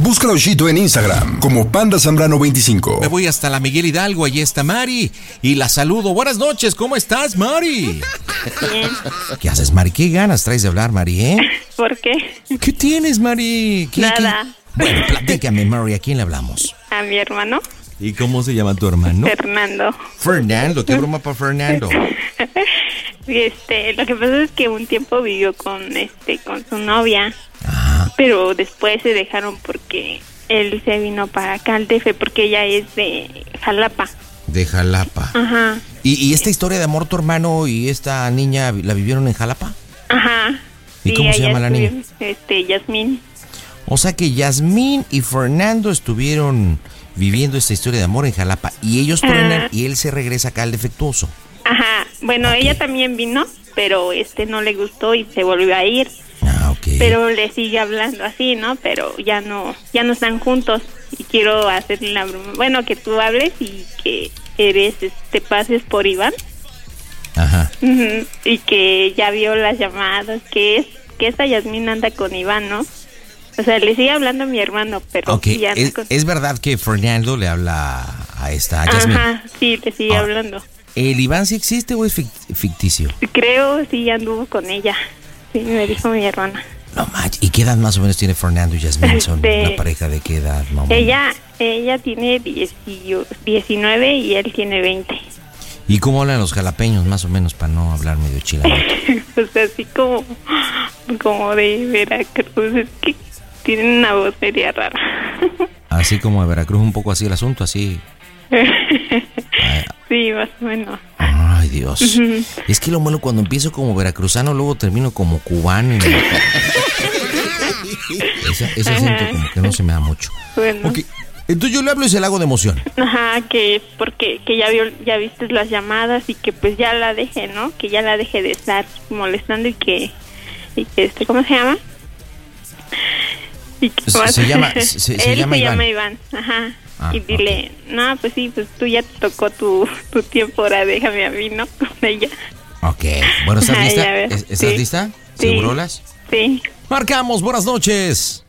Búscalo Chito en Instagram como Panda Zambrano 25. Me voy hasta la Miguel Hidalgo, allí está Mari. Y la saludo. Buenas noches, ¿cómo estás, Mari? Bien. ¿Qué haces, Mari? ¿Qué ganas traes de hablar, Mari, eh? ¿Por qué? ¿Qué tienes, Mari? ¿Qué- Nada. qué- Bueno, platícame, Mari, ¿a quién le hablamos? A mi hermano, ¿Y cómo se llama tu hermano? Fernando. Fernando, qué broma para Fernando. Este, lo que pasa es que un tiempo vivió con este con su novia, Ajá. pero después se dejaron porque él se vino para acá al DF porque ella es de Jalapa. De Jalapa. Ajá. ¿Y, y esta historia de amor, tu hermano y esta niña la vivieron en Jalapa? Ajá. ¿Y cómo se llama la niña? Este, Yasmín. O sea que Yasmín y Fernando estuvieron viviendo esta historia de amor en Jalapa y ellos truenan y él se regresa acá al defectuoso. Ajá. Bueno, ella también vino, pero este no le gustó y se volvió a ir. Ah, ok. pero le sigue hablando así, ¿no? Pero ya no, ya no están juntos y quiero hacerle la broma. Bueno, que tú hables y que eres, te pases por Iván Ajá. Ujú, y que ya vio las llamadas, que es que esta Yasmín anda con Iván, ¿no? O sea, le sigue hablando a mi hermano, pero Ok, sí ya ¿Es, con... es verdad que Fernando le habla a esta Yasmín? Ajá, sí, le sigue Ah. hablando. ¿El Iván sí existe o es fic- ficticio? Creo sí anduvo con ella. Sí, me dijo mi hermana. No manches. ¿Y qué edad más o menos tiene Fernando y Yasmín? ¿Son Este, una pareja de qué edad, mamá? Ella ella tiene 10 19 y él tiene 20. ¿Y cómo hablan los jalapeños más o menos para no hablar medio chilango? pues así como, como de Veracruz, es que tienen una voz media rara. Así como de Veracruz, un poco así el asunto, así. sí, más o menos. Ay, Dios. Es que lo malo cuando empiezo como veracruzano, luego termino como cubano. me- ese, acento como que no se me da mucho. Bueno, Ok, entonces yo le hablo y se le hago de emoción. ajá, que porque que ya vio, ya viste las llamadas y que pues ya la deje, ¿no? Que ya la deje de estar molestando y que, y que este, ¿cómo se llama? Y que Se- se llama- se- se Él llama se Iván. llama Iván, ajá. Ah, y dile, no, pues sí, pues tú ya te tocó tu, tu tiempo, ahora déjame a mí, ¿no? Con ella. Ok, bueno, ¿estás Ay, lista? ya ves. ¿Es- ¿Estás Sí. lista? Sí. ¿Segurolas? Sí. Marcamos, buenas noches.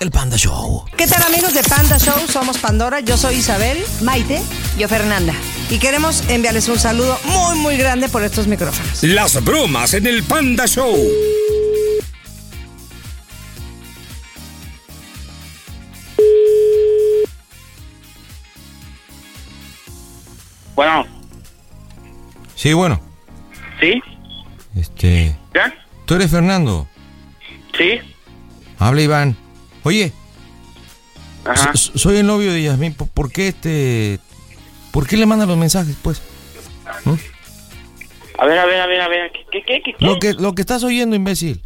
El Panda Show. ¿Qué tal amigos de Panda Show? Somos Pandora, yo soy Isabel, Maite, yo Fernanda. Y queremos enviarles un saludo muy muy grande por estos micrófonos. Las bromas en el Panda Show. Bueno, Sí, bueno. ¿sí? Este. ¿Ya? ¿Tú eres Fernando? ¿Sí? Habla Iván. Oye, Ajá. so- soy el novio de Yasmín. ¿Por, qué este... ¿Por qué le manda los mensajes, pues? A ver, a ver, a ver, a ver. ¿Qué, qué, qué? Lo que, lo que estás oyendo, imbécil.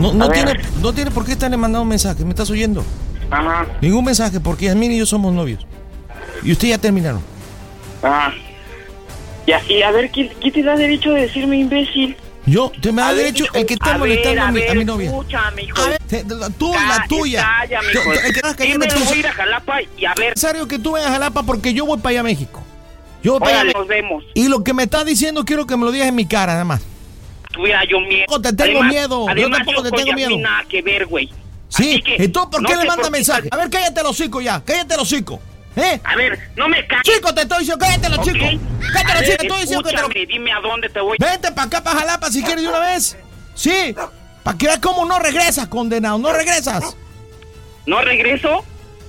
No, no tiene, no tiene por qué estarle mandando mensajes. ¿Me estás oyendo? Ajá, Ningún mensaje, porque Yasmín y yo somos novios. Y ustedes ya terminaron. ajá. Y así, a ver, ¿quién, quién te da derecho de decirme imbécil? Yo, te me da A derecho hijo, el que está molestando a, mi, a mi novia. Escúchame, hijo. A ver, tú, Ca- la tuya. Calla, Tú- mijo. tú- el que estás callando Dime, tú- voy a ir a Jalapa y a ver, Es necesario que tú vayas a Jalapa porque yo voy para allá a México. Yo voy para allá nos vemos. Y lo que me estás diciendo quiero que me lo digas en mi cara, nada más. Tuviera yo miedo. Te tengo miedo, yo tampoco te tengo miedo. nada que ver, güey. Sí, que, entonces ¿por no qué le manda por mensaje? A ver, cállate los hocico ya, cállate los hocico. ¿Eh? A ver, no me calles. Chico, te estoy diciendo, cállate los ¿ok? chicos. Cállate A los ver, chicos, te estoy diciendo que te lo... dime a dónde te voy. Vente para acá, para Jalapa, si quieres de una vez. Sí, para que veas cómo no regresas, condenado, no regresas. ¿No regreso?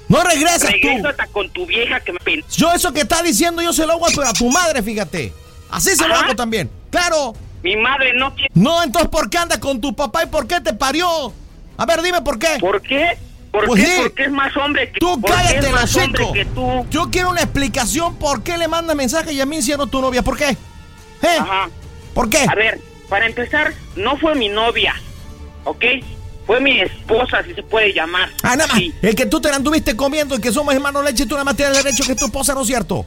No regresas Regreso tú. hasta con tu vieja que me. Yo eso que está diciendo yo se lo hago pero a tu madre, fíjate. Así se lo hago también. Claro. Mi madre no quiere... No, entonces ¿por qué andas con tu papá y por qué te parió? A ver, dime por qué. ¿Por qué? ¿Por Pues qué? sí. Porque es más hombre que Tú cállate, más los hombre chicos. que tú. Yo quiero una explicación por qué le mandas mensaje a mí siendo tu novia. ¿Por qué? ¿Eh? Ajá. ¿Por qué? A ver, para empezar, no fue mi novia, ¿ok? Fue mi esposa, si se puede llamar. Ah, nada más. Sí. El que tú te la anduviste comiendo y que somos hermanos leche, tú nada más tienes derecho que tu esposa, ¿no es cierto?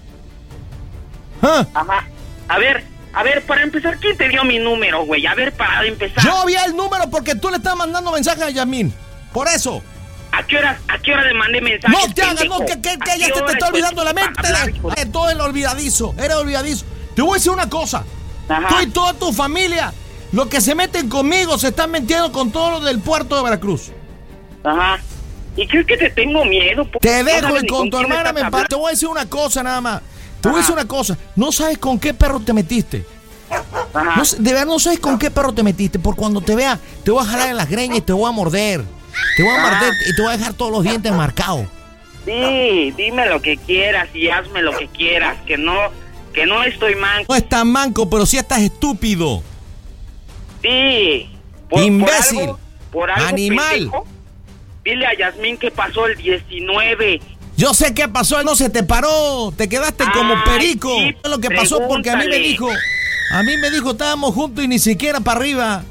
¿Ah? Ajá. A ver, a ver, para empezar, ¿quién te dio mi número, güey? A ver, para empezar. Yo vi el número porque tú le estás mandando mensaje a Yasmín. Por eso. ¿A qué hora, a qué hora le mandé mensaje? No te hagas, no, que, que, que ya se te está olvidando la mente. Todo el olvidadizo, eres olvidadizo. Te voy a decir una cosa. Ajá. Tú y toda tu familia, los que se meten conmigo, se están metiendo con todo lo del puerto de Veracruz. Ajá. ¿Y crees que te tengo miedo? po? Te No dejo sabes y con tu hermana me pa- hablando. Te voy a decir una cosa nada más. Te voy a decir una cosa. No sabes con qué perro te metiste. No de verdad no sabes con qué perro te metiste. Por cuando te vea, te voy a jalar en las greñas y te voy a morder. Te voy a morder y te voy a dejar todos los dientes marcados. Sí, dime lo que quieras y hazme lo que quieras, que no, que no estoy manco. No estás manco, pero sí estás estúpido. Sí. Imbécil. algo- por algo, Animal. pendejo, dile a Yasmín que pasó el 19. Yo sé qué pasó, él no se te paró, te quedaste como perico. sí, lo que pasó porque a mí me dijo, a mí me dijo, estábamos juntos y ni siquiera para arriba.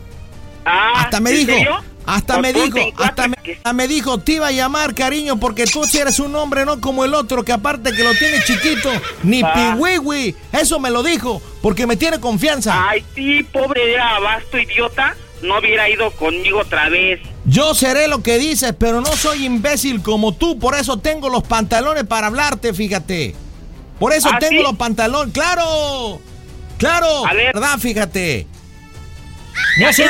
Ah, Hasta me ¿en dijo, serio? Hasta me dijo, hasta me, hasta me dijo, te iba a llamar cariño porque tú eres un hombre, no como el otro que aparte que lo tiene chiquito, ni Ah. piwiwi. Eso me lo dijo porque me tiene confianza. Ay, sí, pobre era abasto idiota, no hubiera ido conmigo otra vez. Yo seré lo que dices, pero no soy imbécil como tú, por eso tengo los pantalones para hablarte, fíjate. Por eso ¿Ah, tengo sí? los pantalones, claro. Claro, A ver. ¿verdad? Fíjate. No soy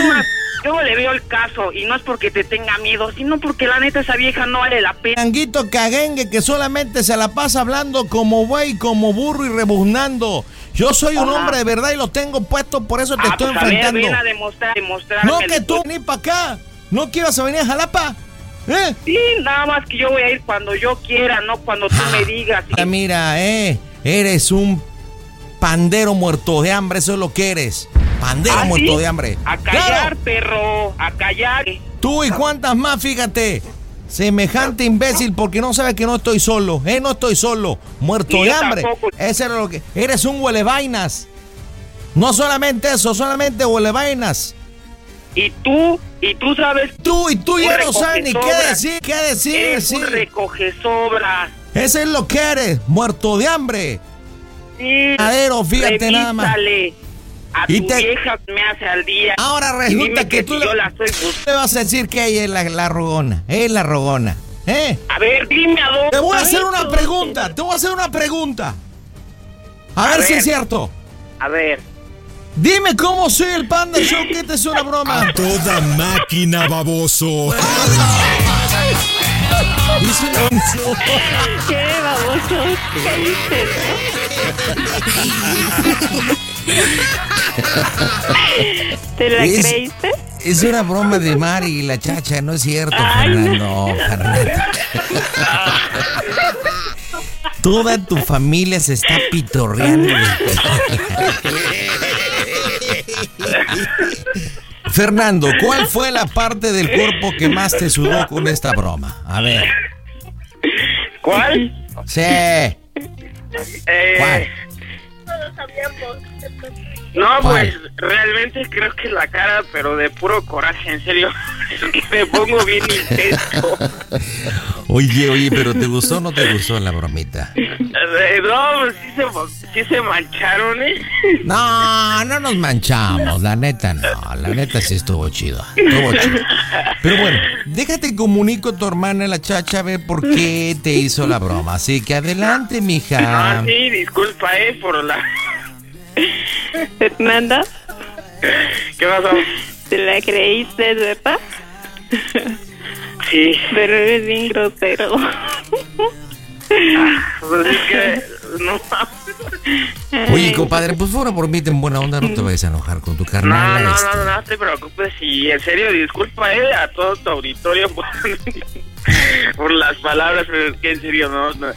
yo le veo el caso y no es porque te tenga miedo, sino porque la neta esa vieja no vale la pena. Tanguito caguengue que solamente se la pasa hablando como buey, como burro y rebuznando. Yo soy un Ajá. hombre de verdad y lo tengo puesto, por eso te Ah, estoy pues a ver, enfrentando. ven a demostrar, demostrarme. no que tú venís para acá. No quieras venir a Jalapa. ¿Eh? Sí, nada más que yo voy a ir cuando yo quiera, no cuando tú me digas. Ah, mira, eh, eres un pandero muerto de hambre, eso es lo que eres. Pandero ¿Ah, muerto sí? de hambre. A callar, Claro, perro, a callar. tú y cuántas más, fíjate. Semejante imbécil porque no sabes que no estoy solo, eh, no estoy solo, muerto Y de hambre. tampoco. Ese era lo que eres un huele vainas. No solamente eso, solamente huele vainas. Y tú, y tú sabes. Tú y tú ya no sabes ni qué decir, qué decir, Eres un recoge sobras. Ese es lo que eres, muerto de hambre. Sí. Fíjate nada más. A Y tu te- vieja me hace al día. Ahora resulta que, tú si le, yo la buscando. le vas a decir que ella es la, la rogona, es la rogona. ¿Eh? A ver, dime a dónde. Te voy a hacer una pregunta, te voy a hacer una pregunta. A, A ver, si es cierto. A ver. Dime cómo soy el Panda Show, que esta es una broma. Toda máquina, baboso. Qué baboso. Caíste, ¿no? ¿Te la Es- creíste? Es una broma de Mari y la chacha, no es cierto, Ay, Fernando. Fernando. Toda tu familia se está pitorreando. Fernando, ¿cuál fue la parte del cuerpo que más te sudó con esta broma? A ver. ¿Cuál? Sí. Eh, ¿Cuál? abiertos. Entonces, no, pues realmente creo que la cara, pero de puro coraje, en serio. Me pongo bien intenso. Oye, oye, pero ¿te gustó o no te gustó la bromita? Eh, No, pues sí se, sí se mancharon, ¿eh? No, no nos manchamos, la neta no, la neta sí estuvo chido, estuvo chido. Pero bueno, déjate comunico a tu hermana la chacha a ver por qué te hizo la broma, así que adelante, mija. Ah, sí, disculpa, ¿eh? Por la... Fernanda, ¿Qué pasó? ¿te la creíste, verdad? Sí, Pero eres bien grosero. pues es que... No, Oye, compadre, pues fuera por mí, ten buena onda, no te vayas a enojar con tu no, carnal. no, este. no, no te preocupes. Y en serio, disculpa, ¿eh? A todo tu auditorio por, por las palabras, pero es que en serio, no, no.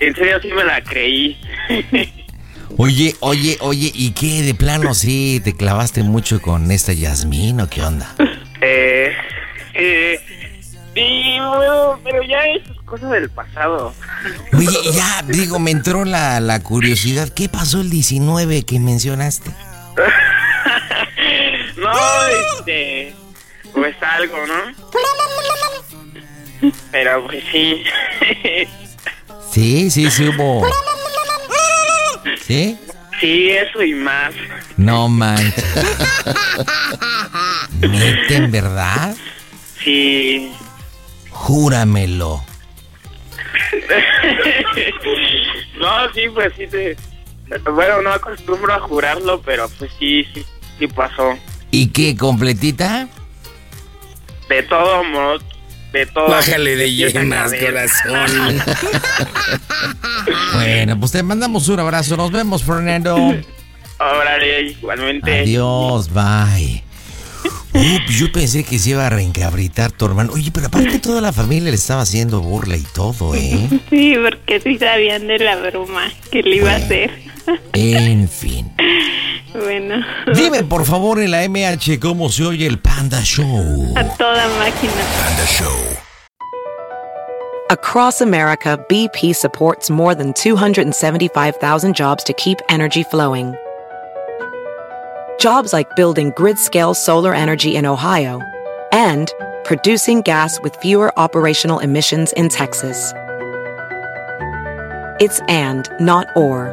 En serio, sí me la creí. Oye, oye, oye, ¿y qué? De plano sí, te clavaste mucho con esta Yasmín o qué onda? Eh, eh, sí, bueno, pero ya es cosa del pasado. Oye, ya, digo, me entró la, la curiosidad. ¿Qué pasó el 19 que mencionaste? No, este, pues algo, ¿no? Pero pues sí. Sí, sí, sí hubo. ¿Sí? Sí, eso y más. No manches. ¿Neta, en verdad? Sí. Júramelo. No, sí, pues sí te... Bueno, no acostumbro a jurarlo, pero pues sí, sí, sí pasó. ¿Y qué, completita? De todo modo, de todo. Bájale de llenas, corazón. Bueno, pues te mandamos un abrazo. Nos vemos, Fernando. Órale, igualmente. Adiós, bye. Pues yo pensé que se iba a reencabritar tu hermano. Oye, pero aparte toda la familia le estaba haciendo burla y todo, ¿eh? Sí, porque sí sabían de la broma que le iba a hacer. En fin. Bueno, Dime, por favor, en la MH cómo se oye el Panda Show. a toda máquina. Panda Show. Across America, BP supports more than 275,000 jobs to keep energy flowing. Jobs like building grid scale solar energy in Ohio and producing gas with fewer operational emissions in Texas. It's and, not or.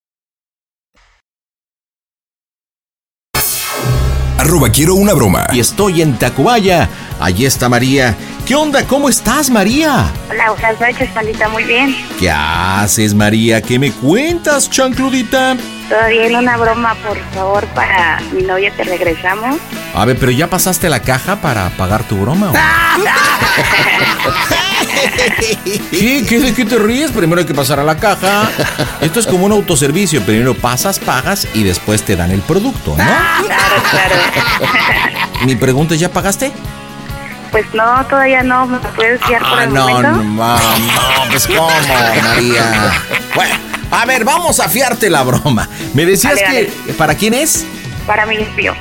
Arroba quiero una broma. Y estoy en Tacubaya. Allí está María. ¿Qué onda? ¿Cómo estás, María? Hola, buenas noches, pandita, muy bien. ¿Qué haces, María? ¿Qué me cuentas, chancludita? Todo bien, una broma, por favor, para mi novia, te regresamos. A ver, pero ya pasaste la caja para pagar tu broma. ¿o? ¿Qué? ¿Qué? ¿De qué te ríes? Primero hay que pasar a la caja. Esto es como un autoservicio. Primero pasas, pagas y después te dan el producto, ¿no? Claro, claro. Mi pregunta es, ¿ya pagaste? Pues no, todavía no, ¿me puedes guiar por Ah, el no, momento? no, no, pues cómo, María. Bueno, a ver, vamos a fiarte la broma. Me decías Dale, que, ¿para quién es? Para mi novio,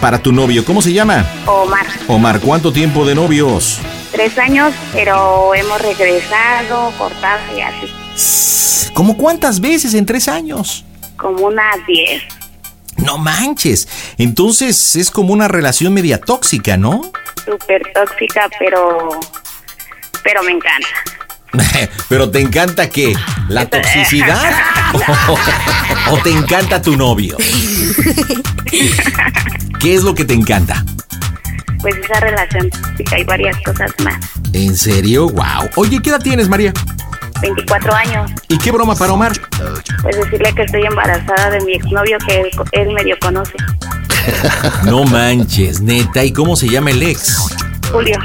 Para tu novio. ¿Cómo se llama? Omar. Omar, ¿cuánto tiempo de novios? Tres años, pero hemos regresado, cortado y así. ¿Cómo cuántas veces en tres años? Como unas diez. No manches. Entonces es como una relación media tóxica, ¿no? Súper tóxica, pero... Pero me encanta. Pero te encanta qué? ¿La toxicidad? ¿O, o te encanta tu novio? ¿Qué es lo que te encanta? Pues esa relación tóxica y varias cosas más. ¿En serio? Wow. Oye, ¿qué edad tienes, María? 24 años. ¿Y qué broma para Omar? Pues decirle que estoy embarazada de mi exnovio que él, él medio conoce. No manches, neta. ¿Y cómo se llama el ex? Julio.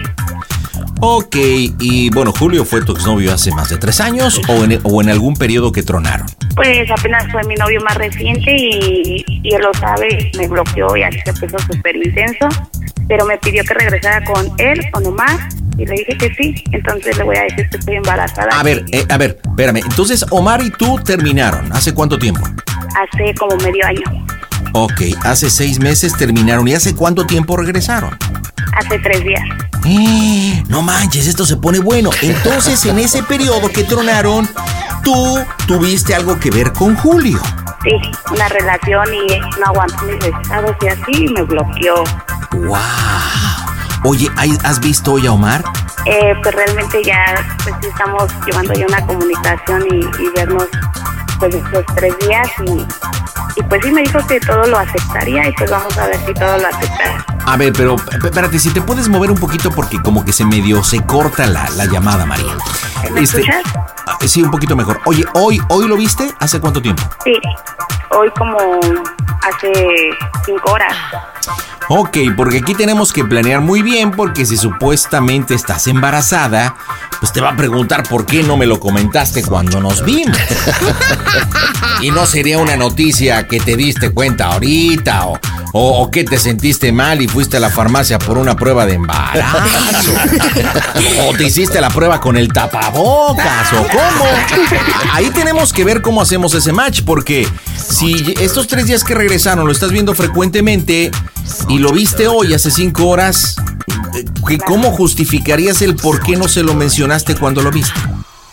Ok, y bueno, Julio fue tu exnovio hace más de tres años o en, o en algún periodo que tronaron. Pues apenas fue mi novio más reciente y, y él lo sabe, me bloqueó y así se puso súper intenso, pero me pidió que regresara con él o nomás y le dije que sí, entonces le voy a decir que estoy embarazada. A ver, eh, a ver, espérame. Entonces, Omar y tú terminaron. ¿Hace cuánto tiempo? Hace como medio año, Ok, hace seis meses terminaron. ¿Y hace cuánto tiempo regresaron? hace tres días. Eh, No manches, esto se pone bueno. Entonces, en ese periodo que tronaron, tú tuviste algo que ver con Julio. Sí, una relación y no aguantó mis estados y así me bloqueó. ¡Wow! Oye, ¿hay- ¿has visto hoy a Omar? Eh, pues realmente ya pues estamos llevando ya una comunicación y, y vernos pues estos tres días y, y pues sí me dijo que todo lo aceptaría y pues vamos a ver si todo lo acepta. A ver, pero espérate, si te puedes mover un poquito porque como que se medio se corta la, la llamada, María. ¿Me escuchas? ah, sí, un poquito mejor. Oye, ¿hoy, ¿hoy lo viste? ¿Hace cuánto tiempo? Sí, hoy como hace cinco horas. Ok, porque aquí tenemos que planear muy bien porque si supuestamente estás embarazada, pues te va a preguntar por qué no me lo comentaste cuando nos vimos. y no sería una noticia que te diste cuenta ahorita o, o, o que te sentiste mal y fuiste a la farmacia por una prueba de embarazo. o te hiciste la prueba con el tapabocas o cómo. Ahí tenemos que ver cómo hacemos ese match porque si estos tres días que regresaron lo estás viendo frecuentemente y lo viste hoy hace cinco horas, eh, ¿qué- ¿cómo justificarías el por qué no se lo mencionaste cuando lo viste?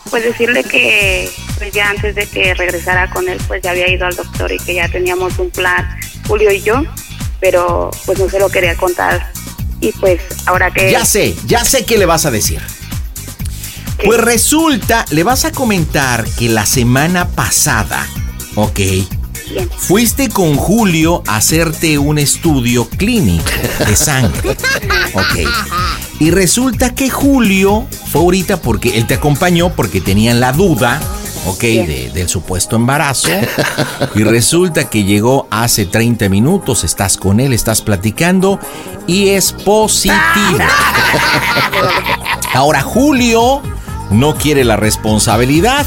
Pues decirle que pues ya antes de que regresara con él pues ya había ido al doctor y que ya teníamos un plan, Julio y yo, pero pues no se lo quería contar. Y pues ahora que... Ya sé, ya sé qué le vas a decir. Pues resulta, le vas a comentar que la semana pasada, ok, fuiste con Julio a hacerte un estudio clínico de sangre, ok. Y resulta que Julio fue ahorita porque él te acompañó porque tenían la duda, ok, de- del supuesto embarazo. Y resulta que llegó hace 30 minutos, estás con él, estás platicando y es positivo. Ahora Julio no quiere la responsabilidad.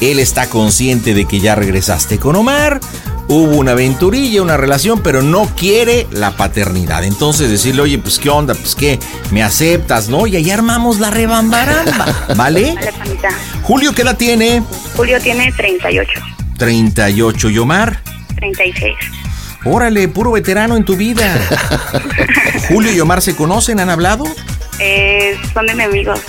Él está consciente de que ya regresaste con Omar. Hubo una aventurilla, una relación, pero no quiere la paternidad. Entonces decirle, oye, pues qué onda, pues qué, me aceptas, ¿no? Y ahí armamos la rebambaramba, ¿vale? Vale, panita. Julio, ¿qué edad tiene? Julio tiene 38, 38. ¿Y Omar? 36. Órale, puro veterano en tu vida. Julio y Omar se conocen, han hablado. Eh, son enemigos.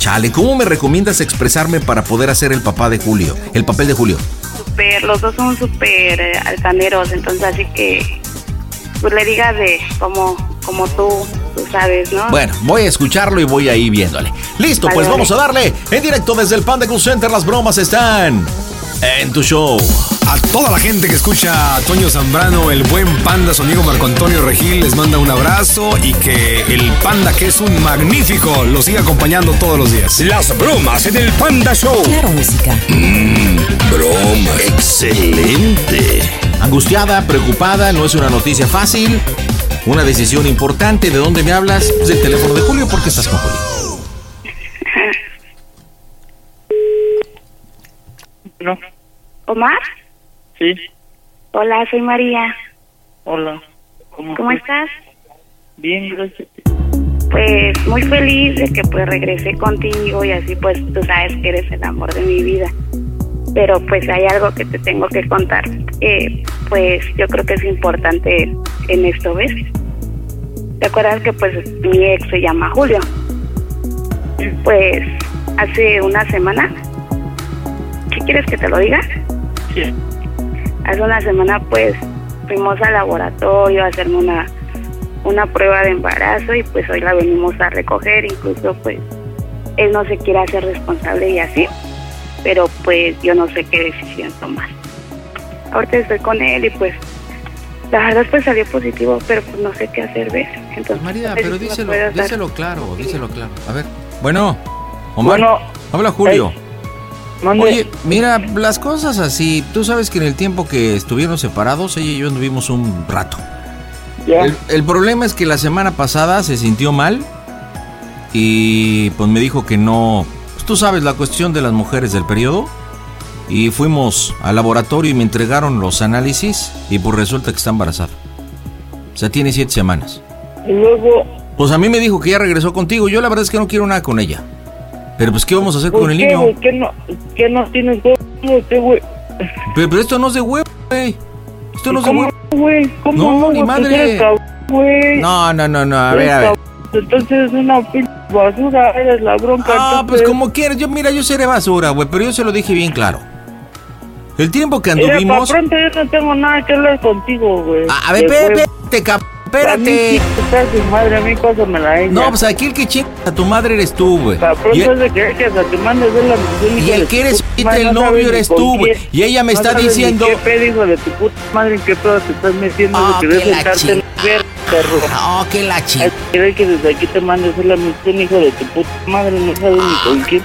Chale, ¿cómo me recomiendas expresarme para poder hacer el papá de Julio? El papel de Julio. Super, los dos son súper eh, altaneros, entonces así que pues le digas de como, como tú, tú sabes, ¿no? Bueno, voy a escucharlo y voy a ir viéndole. Listo, Vale, pues vale. vamos a darle en directo desde el Panda Cool Center. Las bromas están en tu show. A toda la gente que escucha a Toño Zambrano, el buen panda, su amigo Marco Antonio Regil, les manda un abrazo y que el panda, que es un magnífico, lo siga acompañando todos los días. Las bromas en el Panda Show. Claro, música. broma. Excelente. Angustiada, preocupada, no es una noticia fácil. Una decisión importante. ¿De dónde me hablas? Pues del teléfono de Julio, porque estás con Julio. No, Omar, sí, hola, soy María. hola. ¿Cómo, ¿Cómo estás? estás? Bien, gracias. Pues muy feliz de que pues regresé contigo y así pues tú sabes que eres el amor de mi vida. Pero pues hay algo que te tengo que contar. Eh, pues yo creo que es importante en esto, ¿ves? ¿Te acuerdas que pues mi ex se llama Julio? Pues hace una semana, ¿qué quieres que te lo diga? Sí. Hace una semana pues fuimos al laboratorio a hacerme una una prueba de embarazo y pues hoy la venimos a recoger, incluso pues él no se quiere hacer responsable y así, pero pues yo no sé qué decisión tomar. Ahorita estoy con él y pues la verdad pues salió positivo, pero pues no sé qué hacer, ¿ves? Entonces, María, pero díselo, díselo claro, díselo claro. A ver, Bueno, Omar. Bueno. Habla Julio. Oye, mira, las cosas así. Tú sabes que en el tiempo que estuvieron separados, ella y yo anduvimos un rato. Ya. El, el problema es que la semana pasada se sintió mal y pues me dijo que no. pues, tú sabes la cuestión de las mujeres del periodo. Y fuimos al laboratorio y me entregaron los análisis y pues resulta que está embarazada. O sea, tiene siete semanas. Y luego, Pues a mí me dijo que ya regresó contigo. Yo la verdad es que no quiero nada con ella. Pero pues, ¿qué vamos a hacer ¿por con el qué, niño? güey? ¿Qué no, qué no tienes huevo? ¿Qué, güey? Pero, pero esto no es de huevo, güey. Esto no es de ¿Cómo, huevo. güey? ¿Cómo No, no, ni madre. Pues eres cabrón. No, no, no, no. A ver, a ver. cabrón. Entonces es una pinche basura, eres la bronca. Ah, pues como quieras. Yo, mira, yo seré basura, güey. Pero yo se lo dije bien claro. El tiempo que Mira, pa' anduvimos. pronto yo no tengo nada que hablar contigo, güey. A, a ver, espérate, huevo. Espérate, A su madre, a mí pásamela a ella. No, pues aquí el que chinga a tu madre eres tú, güey. Y, de que la y el que tu eres madre, el novio eres tú, güey. Y ella me No está diciendo. ¿Qué pedo, hijo de tu puta madre? ¿En qué pedo te estás metiendo? Ah, que sentarte en ver, perro. No, que la. Ay, ¿Querés que desde aquí te mandes la misión, hijo de tu puta madre? No sabes ni con quién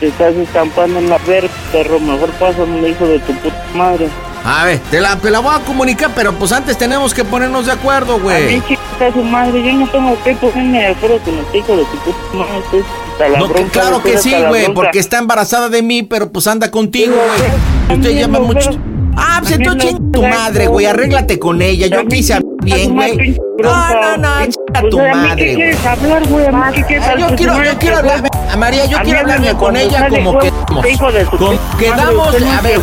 te estás estampando en la ver, perro. Mejor pásame, hijo de tu puta madre. A ver, te la, te la voy a comunicar, pero pues antes tenemos que ponernos de acuerdo, A güey. chica, su madre, yo no tengo que ponerme de acuerdo con el hijo de tu puta No, bronca, claro que sí, güey, porque está embarazada de mí, pero pues anda contigo, güey. Usted llama mucho. Ah, pues entonces lo chinga tu madre, güey. Arréglate con ella. Yo quise chinga bien, güey. No, no, no, Pues, tu ¿a mí madre, ¿Qué quieres hablar, güey? ¿A mí qué quieres Ah, yo hablar? quiero, Pues, yo quiero madre, hablar, a María, yo quiero hablarme con ella como quedamos. madre, quedamos, a ver,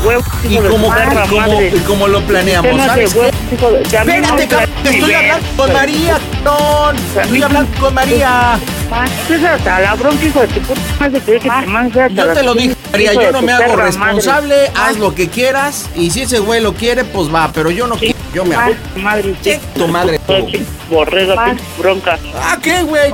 y como, como, lo planeamos, ¿sabes? Espérate, cabrón, estoy hablando con. María, cabrón. Estoy hablando con María. Pues hasta la bronca, hijo de tu puta madre, que que te mandes hasta Yo te lo dije, María, yo no me hago responsable, haz lo que quieras, y si ese güey lo quiere, pues va, pero yo no quiero, yo me hago. Madre. Tu madre. Borrega, bronca. Ah, ¿qué, güey?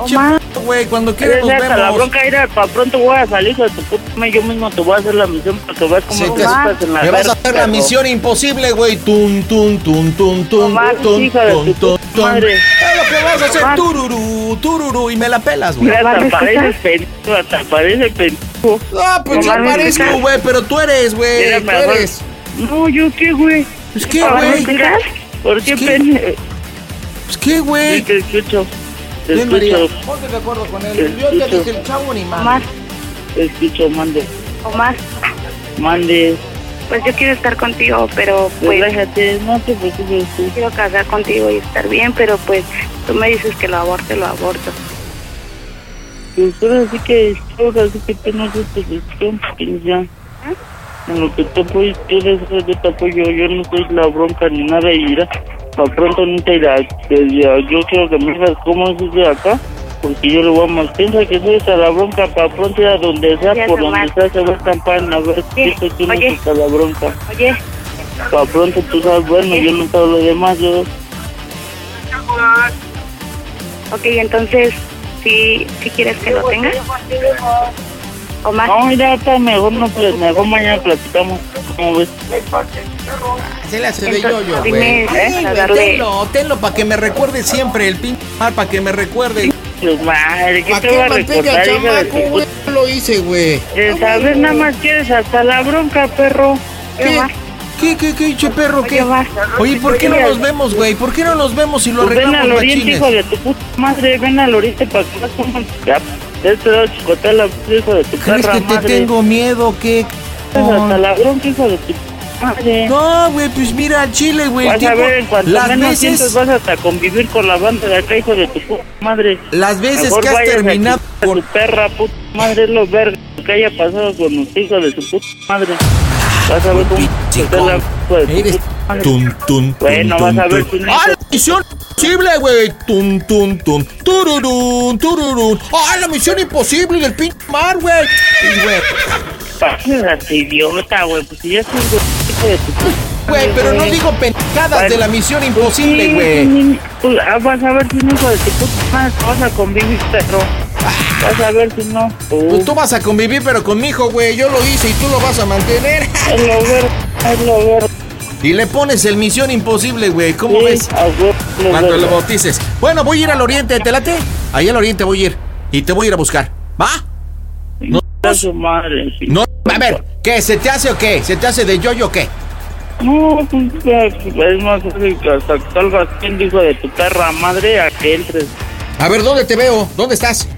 Güey, cuando quieras Eres nos hasta la bronca, ir para pronto voy a salir, de tu puta madre, yo mismo te voy a hacer la misión para que veas cómo te te- estás en la Me vas a hacer la misión imposible, güey. Tun, tun, tun, tun, tun, Omar, tun, hija de tun, tu tun, puta tun. madre. Es lo que vas a hacer, tururú, tururú, y me la pelas, güey. Hasta pareces pendejo, hasta pendejo. Ah, pues yo parezco, ¿me güey, pero tú eres, güey. Tú eres. No, ¿yo qué, güey? Pues qué, ¿Para güey. ¿Por qué ¿qué? pendejo? Pues qué, güey. Te escucho. Te Ven, María, escucho. ponte de acuerdo con Te él. Yo te dije el chavo ni más. Omar, Te escucho, mande. Omar, Mande. pues yo quiero estar contigo, pero Pues pues déjate, no te preocupes quiero casar contigo y estar bien, pero pues tú me dices que lo aborte, lo aborto. Pues ahora sí que, ahora sí que tú no haces tu decisión, pues ya. En lo que tú eres, yo te apoyo, yo no soy la bronca ni nada y irá. Para pronto no te irá, yo quiero que me digas cómo es de acá, porque yo le voy a más. Piensa que soy hasta la bronca, para pronto ir a donde sea, Ya, por donde sea, se va a estampar, a ver si tú no oye. hasta la bronca. Oye, Para pronto tú sabes, bueno, yo no sabes lo demás, yo... ok, entonces, ¿sí, sí quieres que lo tenga? Omar, No, mira, está mejor, no, pues, mejor mañana platicamos, ¿cómo ves? Se le hace de yo-yo, dime, güey. ¿eh? Ay, güey, Darle- Tenlo, tenlo para que me recuerde siempre el pinche mar, para que me recuerde. Pues madre, ¿qué ¿Para te qué va a recordar, chamaco, güey? lo hice, güey. Eh, ¿Sabes? Nada más quieres hasta la bronca, perro. ¿Qué? ¿Qué, qué, qué, che perro, qué? Oye, ¿por qué no nos vemos, güey? ¿Por qué no nos vemos y lo Pues ven arreglamos al oriente, machines? hijo de tu puta madre. Ven al oriente para que veas cómo... Ya, te he dado chicotea la hijo de tu ¿Crees perra que te madre. tengo miedo, qué? Pues hasta la bronca, hijo de tu madre. No, güey, pues mira chile, güey. Vas a tipo- ver, en cuanto las menos sientes, veces, vas hasta convivir con la banda de acá, hijo de tu puta madre. las veces Mejor que has a terminado a tu perra, puta madre, es lo verga que haya pasado con usted, hijo de su puta madre. Vas a ver cómo te está la tun, tun, Bueno, vas a ver no- ¡Ah, la misión imposible, güey! Tun, tun, tun. Tururún, tururún. ¡Ah, la misión imposible del pinche mar, güey! Güey, idiota, güey, pues si ya güey, hijo de tu Güey, pero no digo pendejadas de la misión imposible, Sí, güey. pues, ah, vas a ver si no, hijo de tu madre, vas a convivir, perro. Vas a ver si no. Pues tú vas a convivir, pero con mi hijo, güey. Yo lo hice y tú lo vas a mantener. Es lo ver, es lo ver. Y le pones el misión imposible, güey. ¿Cómo Sí, ves? lo Cuando ver. lo bautices. Bueno, voy a ir al oriente, ¿te late? Ahí al oriente voy a ir. Y te voy a ir a buscar. ¿Va? A su madre. sí. No, a ver, ¿qué? ¿Se te hace o qué? ¿Se te hace de yoyo o qué? No, pues, ya, es más fácil que hasta que salgas bien, hijo de tu perra madre, a que entres. A ver, ¿dónde te veo? ¿Dónde estás?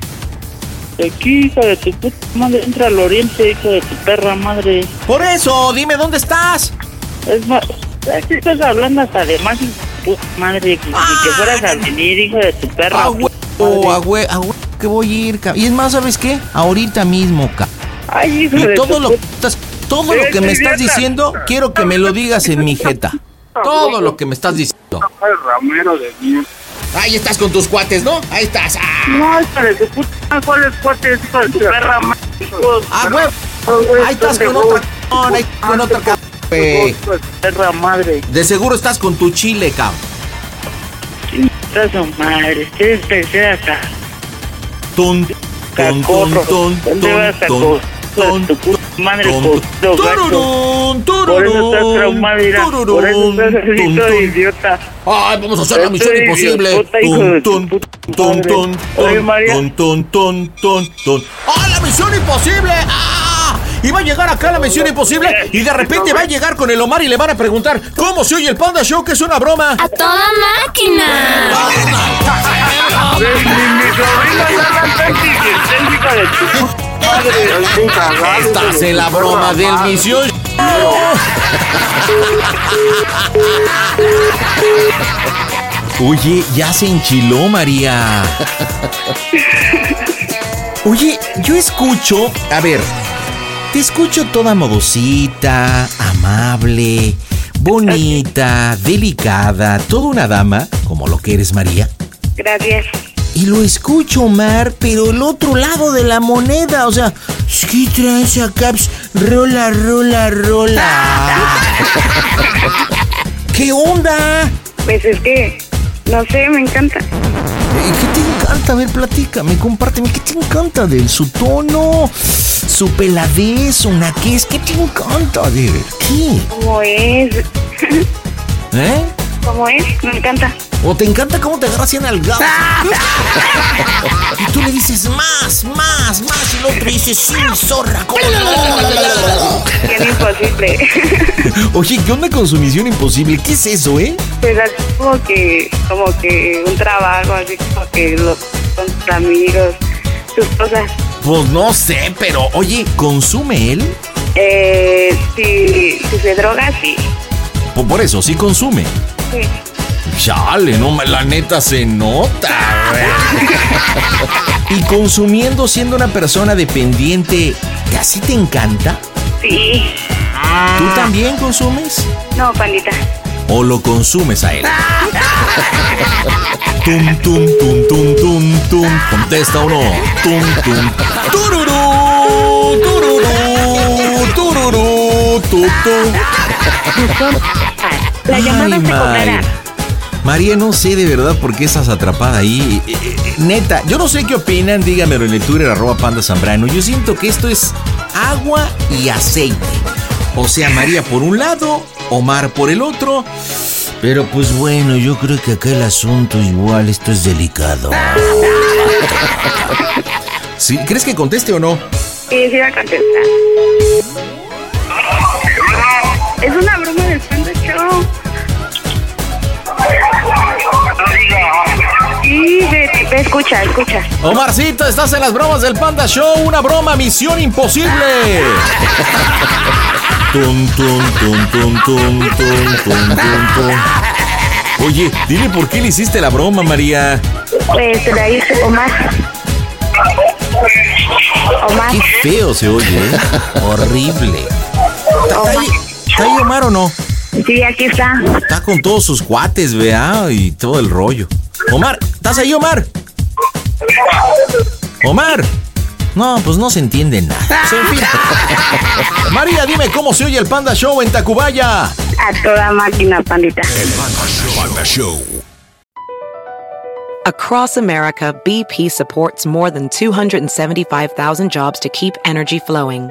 Aquí, hijo de tu puta madre, entra al oriente, hijo de tu perra madre. Por eso, dime dónde estás. Es más, aquí estás hablando hasta de más, puta madre, que, que fueras a venir, hijo de tu perra. Ah, huevo, a hue- a hue- que voy a ir, ca- Y es más, ¿sabes qué? Ahorita mismo, ca. Ay, hijo Y de todo tu lo, puta- estás- todo lo que me estás diciendo, quiero que me lo digas en mi jeta. Todo lo que me estás diciendo. ramero de mierda. Ahí estás con tus cuates, ¿no? Ahí estás. Ah, No, hijo de tu puta, ¿cuál es cuate, hijo de tu perra madre? ah, huevo. Ahí estás con otra cabrón, ahí con otra cabrón, güey. Perra madre. De seguro estás con tu chile, cabrón. Su madre, ¿qué es acá? Ton, ton, ton, ton, ¿Dónde vas a ton, ton, puta madre tururún, Por eso estás tururún, traumado, mira. Por eso tururún, estás así tun, todo tun. idiota. Ay, vamos a hacer la misión imposible. Ton, ton, ton, ton, María. ton, ton, ton, ton, ton. ¡Ah, la misión imposible! ¡Ah! Iba a llegar acá la misión imposible y de repente va a llegar con el Omar y le van a preguntar ¿Cómo se oye el Panda Show? Que es una broma. ¡A toda máquina! Ni mi sobrino la broma del misión. Oye, ya se enchiló María. Oye, yo escucho, a ver, te escucho toda modosita, amable, bonita, delicada, toda una dama, como lo que eres María. Gracias. Y lo escucho, Omar, pero el otro lado de la moneda, o sea, ¿qué traes acá? Pss, Rola, rola, rola. ¿Qué onda? Pues es que, no sé, me encanta. Eh, ¿Qué te encanta? A ver, platícame, compárteme. ¿Qué te encanta de él? ¿Su tono? ¿Su peladez? ¿Su naquez? ¿Qué te encanta de él? ¿Qué? ¿Cómo es? ¿Eh? ¿Cómo es? Me encanta. ¿O te encanta cómo te agarras en algado? y tú le dices más, más, más. Y el otro dice, sí, zorra. ¿cómo no?" Bien imposible. Oye, ¿qué onda con su misión imposible? ¿Qué es eso, eh? Pues así como que, como que un trabajo, así como que los, con tus amigos, tus cosas. Pues no sé, pero oye, ¿consume él? Eh, si, si se droga, sí. Pues por eso, sí consume. Sí. Chale, no, la neta se nota, y consumiendo siendo una persona dependiente, ¿que así te encanta? Sí. ¿Tú también consumes? No, pandita. ¿O lo consumes a él? tum, tum, tum, tum, tum, tum. Contesta o no. Tum, tum. Tururú, tururú, tururú, tu, tu. La llamada Ay, se cobrará. María. No sé de verdad por qué estás atrapada ahí. Eh, eh, eh, neta, yo no sé qué opinan, dígamelo en el Twitter, arroba panda zambrano. Yo siento que esto es agua y aceite. O sea, María por un lado, Omar por el otro. Pero pues bueno, yo creo que acá el asunto igual, esto es delicado. ¿Sí? ¿Crees que conteste o no? Sí, sí va a contestar. Es una broma del Panda Show. Sí, ve, ve, escucha, escucha. Omarcito, estás en las bromas del Panda Show, una broma, misión imposible. Tum, tum, tum, tum, tum, tum, tum, tum. Oye, dile por qué le hiciste la broma, María. Pues se la hice Omar. Omar. Qué feo se oye, ¿eh? Horrible. ¿Está ahí, ¿Está ahí Omar o no? Sí, aquí está. Está con todos sus cuates, vea, y todo el rollo. Omar, ¿estás ahí, Omar? Omar. No, pues no se entiende nada. Pues, en fin. María, dime cómo se oye el Panda Show en Tacubaya. A toda máquina, pandita. Panda Show. Across America, BP supports more than 275,000 jobs to keep energy flowing.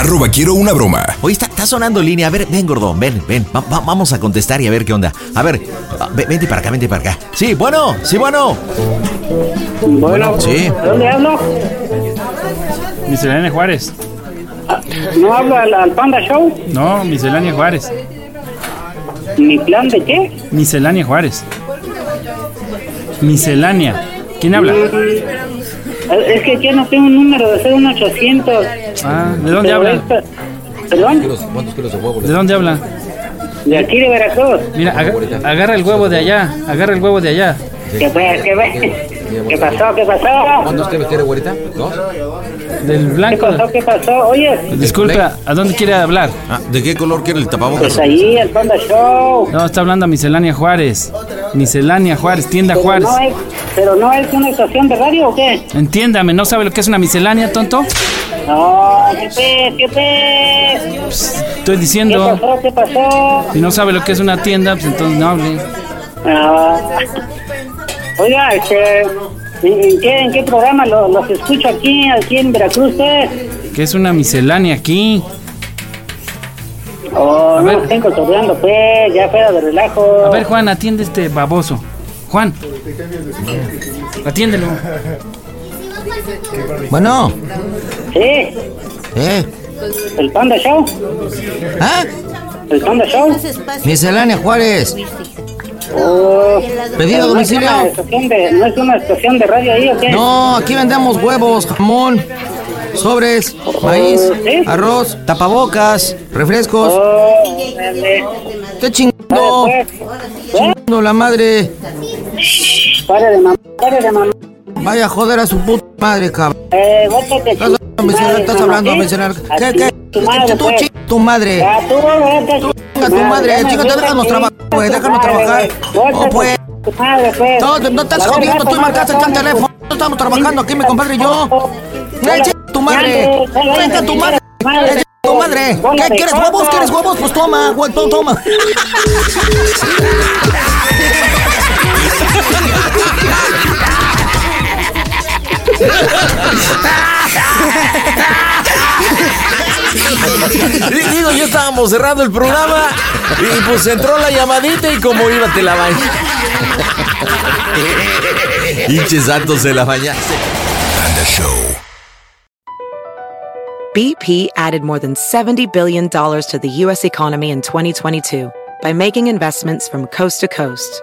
Arroba quiero una broma. Oye, está, está sonando línea. A ver, ven, gordón, ven, ven. Va- va- vamos a contestar y a ver qué onda. A ver, ah, ve- vente para acá, vente para acá. Sí, bueno, sí, bueno. Bueno, sí. ¿de dónde hablo? Miscelánea Juárez. ¿No hablo al, al Panda Show? No, Miscelánea Juárez. ¿Mi plan de qué? Miscelánea Juárez. Miscelánea. ¿Quién habla? Es que aquí no tengo un número de ser un 800. Ah, ¿de dónde habla? esta- ¿Perdón? ¿Cuántos kilos de huevo? ¿De dónde habla? De aquí de Veracruz. Mira, aga- agarra el huevo de allá. Agarra el huevo de allá. ¿Qué fue? ¿Qué fue? ¿Qué pasó? ¿Qué pasó? ¿Cuántos kilos quiere, güerita? ¿Dos? Del ¿Qué blanco. pasó? ¿Qué pasó? Oye, Disculpa, ¿a dónde quiere hablar? Ah, ¿De qué color quiere el tapabocas? pues ahí, el Panda Show. No, está hablando a Miscelánea Juárez. Miscelánea Juárez, tienda Pero Juárez. no, es, ¿Pero no es una estación de radio o qué? Entiéndame, ¿no sabe lo que es una miscelánea, tonto? No, ¿qué pez? ¿Qué pez? Estoy ¿Qué diciendo, pasó? ¿Qué pasó? si no sabe lo que es una tienda, pues entonces no hable. Ah, oiga, este, ¿en, qué, en qué programa lo- los escucho aquí, aquí en Veracruz, eh? Que es una miscelánea aquí. Oh, A no ver. estén cotorreando, pues, ya fuera de relajo. A ver, Juan, atiende este baboso. Juan, atiéndelo. Bueno, Sí, ¿eh? el Panda Show, ¿Ah? el Panda Show. Miscelánea Juárez. Oh, ¿Pedido a ¿no es domicilio? ¿No es una estación de radio ahí o qué? No, aquí vendemos huevos, jamón, sobres, maíz, ¿Sí? arroz, tapabocas, refrescos. Oh. ¡Qué chingando! Pues, ¡Chingando la madre! pare de mamá, pare de mamá. Vaya a joder a su puta madre, cabrón. Eh, bótate, Estás hablando estás hablando mencionar. ¿Qué, qué? Tu madre, Tú pues. tu madre. Tú, vete. Chinga tu madre, chica, déjanos trabajar, pues, déjanos trabajar. Oh, pues. Pues. No, no estás jodiendo, tú marcaste el teléfono. No estamos trabajando aquí, mi compadre y yo. Tu madre. Chinga tu madre. Tu madre. ¿Qué quieres huevos? ¿Quieres huevos? Pues toma, toma. Digo, ya estábamos cerrando el programa y pues entró la llamadita y como iba te la bañaste. Hinche santo se la bañaste. Show. BP added more than $70 billion to the U.S. economy in 2022 by making investments from coast to coast.